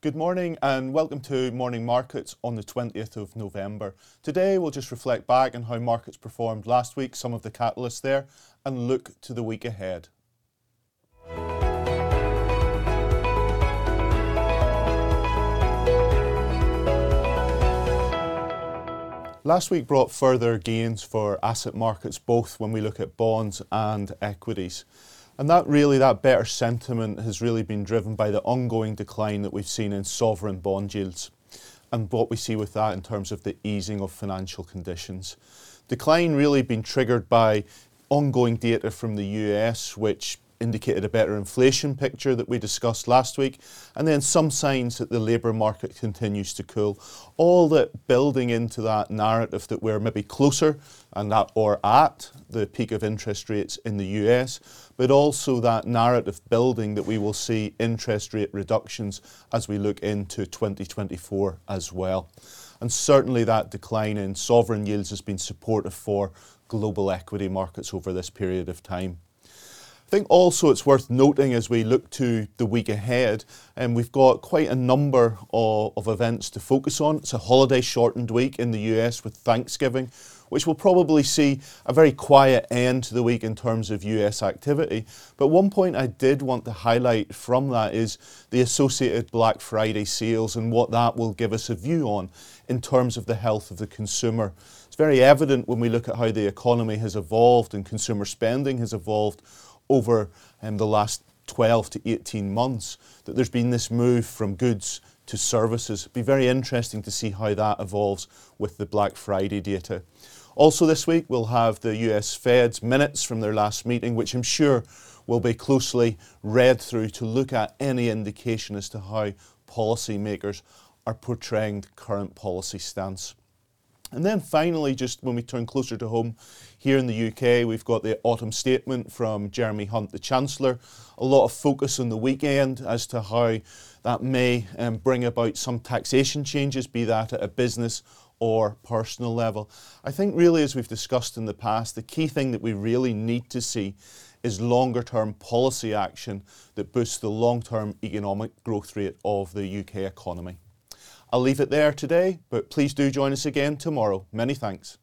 Good morning and welcome to Morning Markets on the 20th of November. Today we'll just reflect back on how markets performed last week, some of the catalysts there, and look to the week ahead. Last week brought further gains for asset markets, both when we look at bonds and equities. And that really, that better sentiment has really been driven by the ongoing decline that we've seen in sovereign bond yields and what we see with that in terms of the easing of financial conditions. Decline really been triggered by ongoing data from the US, which indicated a better inflation picture that we discussed last week, and then some signs that the labour market continues to cool. All that building into that narrative that we're maybe closer and that or at the peak of interest rates in the US, but also that narrative building that we will see interest rate reductions as we look into 2024 as well. And certainly that decline in sovereign yields has been supportive for global equity markets over this period of time. I think also it's worth noting as we look to the week ahead, and um, we've got quite a number of, of events to focus on. It's a holiday shortened week in the US with Thanksgiving, which will probably see a very quiet end to the week in terms of US activity. But one point I did want to highlight from that is the associated Black Friday sales and what that will give us a view on in terms of the health of the consumer. It's very evident when we look at how the economy has evolved and consumer spending has evolved over um, the last 12 to 18 months that there's been this move from goods to services. It'd be very interesting to see how that evolves with the Black Friday data. Also, this week we'll have the US Fed's minutes from their last meeting, which I'm sure will be closely read through to look at any indication as to how policymakers are portraying the current policy stance. And then finally, just when we turn closer to home, here in the UK, we've got the autumn statement from Jeremy Hunt, the Chancellor. A lot of focus on the weekend as to how that may um, bring about some taxation changes, be that at a business or personal level. I think, really, as we've discussed in the past, the key thing that we really need to see is longer term policy action that boosts the long term economic growth rate of the UK economy. I'll leave it there today, but please do join us again tomorrow. Many thanks.